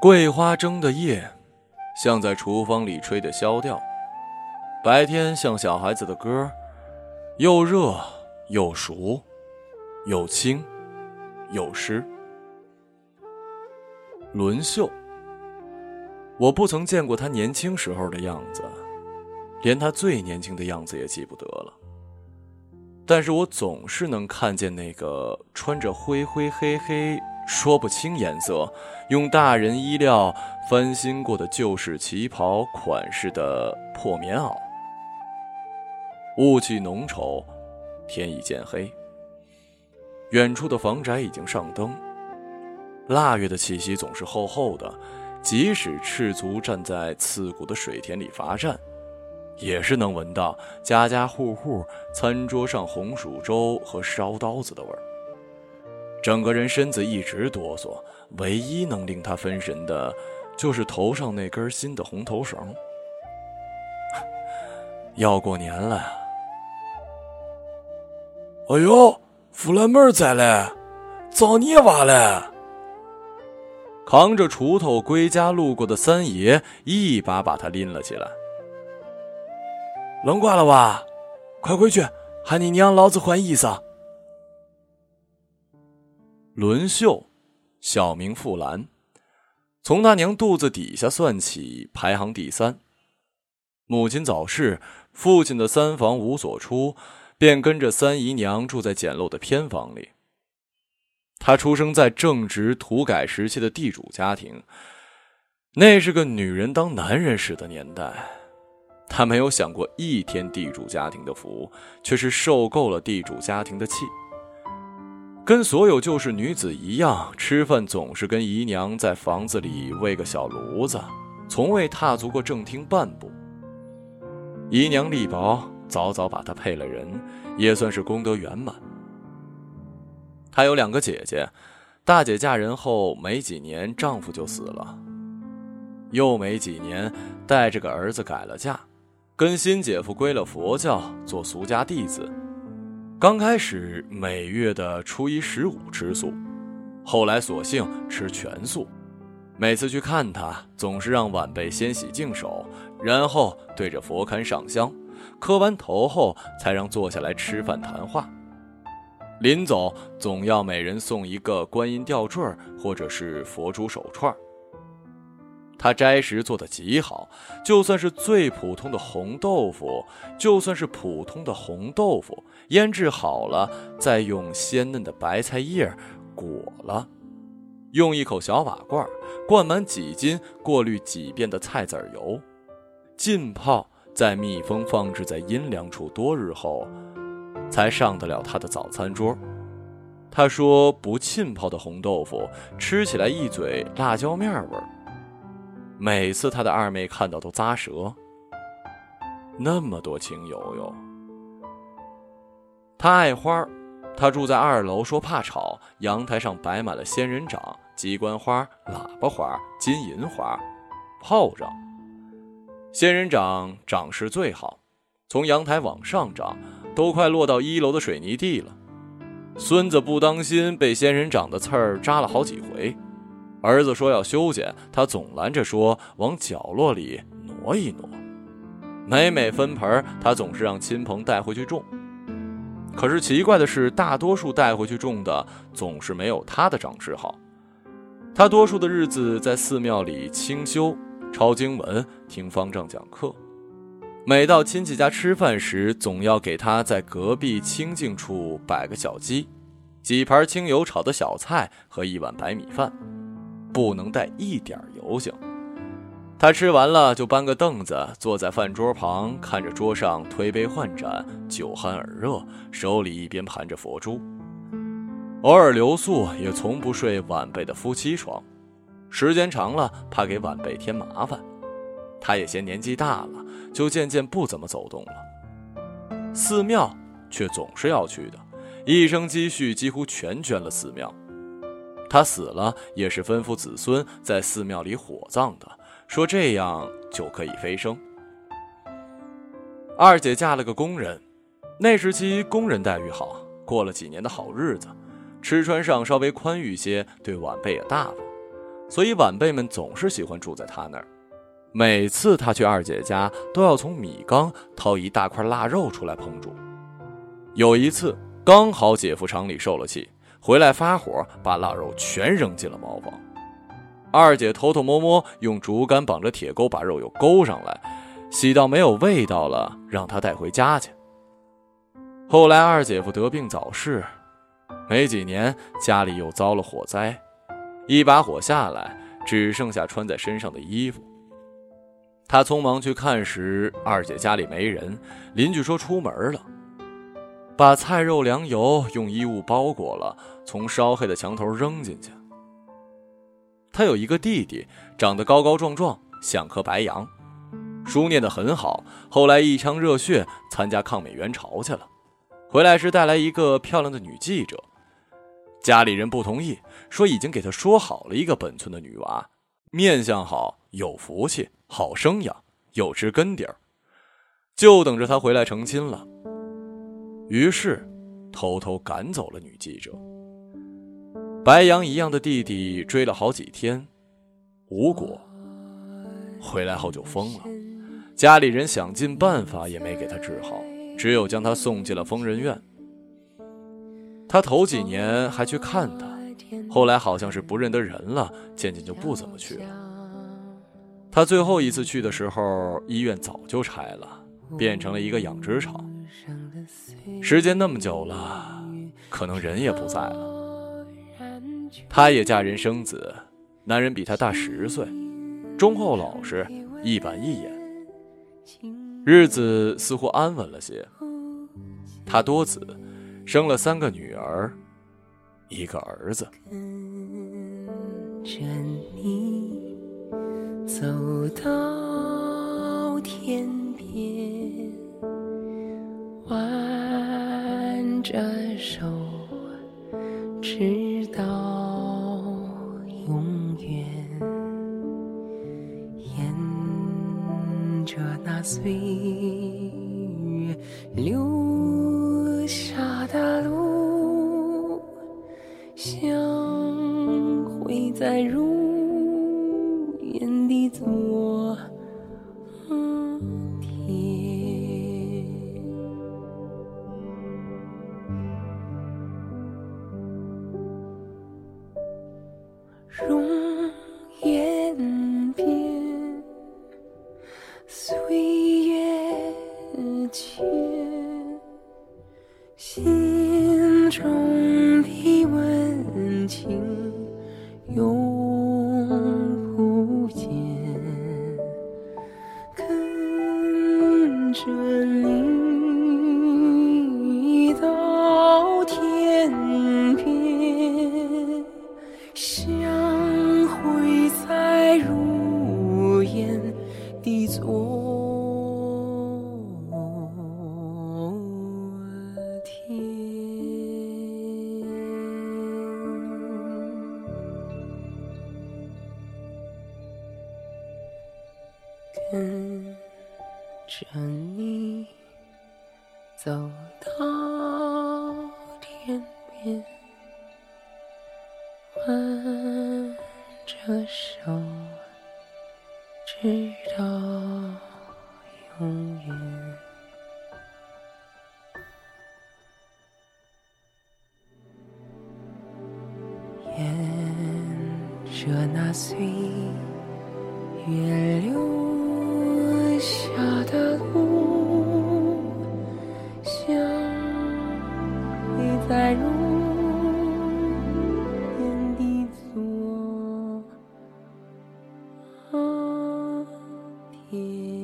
桂花蒸的夜，像在厨房里吹的箫调；白天像小孩子的歌，又热又熟，又轻又湿。轮秀，我不曾见过他年轻时候的样子，连他最年轻的样子也记不得了。但是我总是能看见那个穿着灰灰黑黑。说不清颜色，用大人衣料翻新过的旧式旗袍款式的破棉袄。雾气浓稠，天已渐黑。远处的房宅已经上灯，腊月的气息总是厚厚的，即使赤足站在刺骨的水田里罚站，也是能闻到家家户户餐桌上红薯粥和烧刀子的味儿。整个人身子一直哆嗦，唯一能令他分神的，就是头上那根新的红头绳。要过年了，哎呦，富兰妹在嘞，造孽娃嘞！扛着锄头归家路过的三爷一把把他拎了起来。冷挂了吧？快回去喊你娘老子换衣裳。伦秀，小名富兰，从他娘肚子底下算起，排行第三。母亲早逝，父亲的三房无所出，便跟着三姨娘住在简陋的偏房里。他出生在正值土改时期的地主家庭，那是个女人当男人使的年代。他没有享过一天地主家庭的福，却是受够了地主家庭的气。跟所有旧式女子一样，吃饭总是跟姨娘在房子里喂个小炉子，从未踏足过正厅半步。姨娘力薄，早早把她配了人，也算是功德圆满。她有两个姐姐，大姐嫁人后没几年，丈夫就死了，又没几年，带着个儿子改了嫁，跟新姐夫归了佛教，做俗家弟子。刚开始每月的初一十五吃素，后来索性吃全素。每次去看他，总是让晚辈先洗净手，然后对着佛龛上香，磕完头后才让坐下来吃饭谈话。临走总要每人送一个观音吊坠或者是佛珠手串。他斋食做得极好，就算是最普通的红豆腐，就算是普通的红豆腐，腌制好了，再用鲜嫩的白菜叶裹了，用一口小瓦罐灌满几斤过滤几遍的菜籽油，浸泡再密封放置在阴凉处多日后，才上得了他的早餐桌。他说：“不浸泡的红豆腐吃起来一嘴辣椒面味儿。”每次他的二妹看到都咂舌。那么多情油哟。他爱花他住在二楼，说怕吵。阳台上摆满了仙人掌、鸡冠花、喇叭花、金银花、炮仗。仙人掌长势最好，从阳台往上长，都快落到一楼的水泥地了。孙子不当心，被仙人掌的刺儿扎了好几回。儿子说要修剪，他总拦着说往角落里挪一挪。每每分盆，他总是让亲朋带回去种。可是奇怪的是，大多数带回去种的总是没有他的长势好。他多数的日子在寺庙里清修、抄经文、听方丈讲课。每到亲戚家吃饭时，总要给他在隔壁清净处摆个小鸡，几盘清油炒的小菜和一碗白米饭。不能带一点油性。他吃完了就搬个凳子坐在饭桌旁，看着桌上推杯换盏，酒酣耳热，手里一边盘着佛珠。偶尔留宿，也从不睡晚辈的夫妻床，时间长了怕给晚辈添麻烦。他也嫌年纪大了，就渐渐不怎么走动了。寺庙却总是要去的，一生积蓄几乎全捐了寺庙。他死了，也是吩咐子孙在寺庙里火葬的，说这样就可以飞升。二姐嫁了个工人，那时期工人待遇好，过了几年的好日子，吃穿上稍微宽裕些，对晚辈也大方，所以晚辈们总是喜欢住在他那儿。每次他去二姐家，都要从米缸掏一大块腊肉出来烹煮。有一次，刚好姐夫厂里受了气，回来发火，把腊肉全扔进了茅房。二姐偷偷摸摸用竹竿绑着铁钩，把肉又勾上来，洗到没有味道了，让她带回家去。后来二姐夫得病早逝，没几年家里又遭了火灾，一把火下来，只剩下穿在身上的衣服。他匆忙去看时，二姐家里没人，邻居说出门了，把菜肉粮油用衣物包裹了，从烧黑的墙头扔进去。他有一个弟弟，长得高高壮壮，像颗白杨，书念得很好，后来一腔热血参加抗美援朝去了。回来时带来一个漂亮的女记者，家里人不同意，说已经给他说好了一个本村的女娃，面相好，有福气，好生养，有知根底儿，就等着他回来成亲了。于是，偷偷赶走了女记者。白羊一样的弟弟追了好几天，无果。回来后就疯了，家里人想尽办法也没给他治好。只有将他送进了疯人院。他头几年还去看他，后来好像是不认得人了，渐渐就不怎么去了。他最后一次去的时候，医院早就拆了，变成了一个养殖场。时间那么久了，可能人也不在了。他也嫁人生子，男人比她大十岁，忠厚老实，一板一眼。日子似乎安稳了些。她多子，生了三个女儿，一个儿子。跟着你走到天边，挽着手，直到岁月留下的路，相会在如烟的昨天。跟沿着那岁月留下的路，想你在如烟的昨天。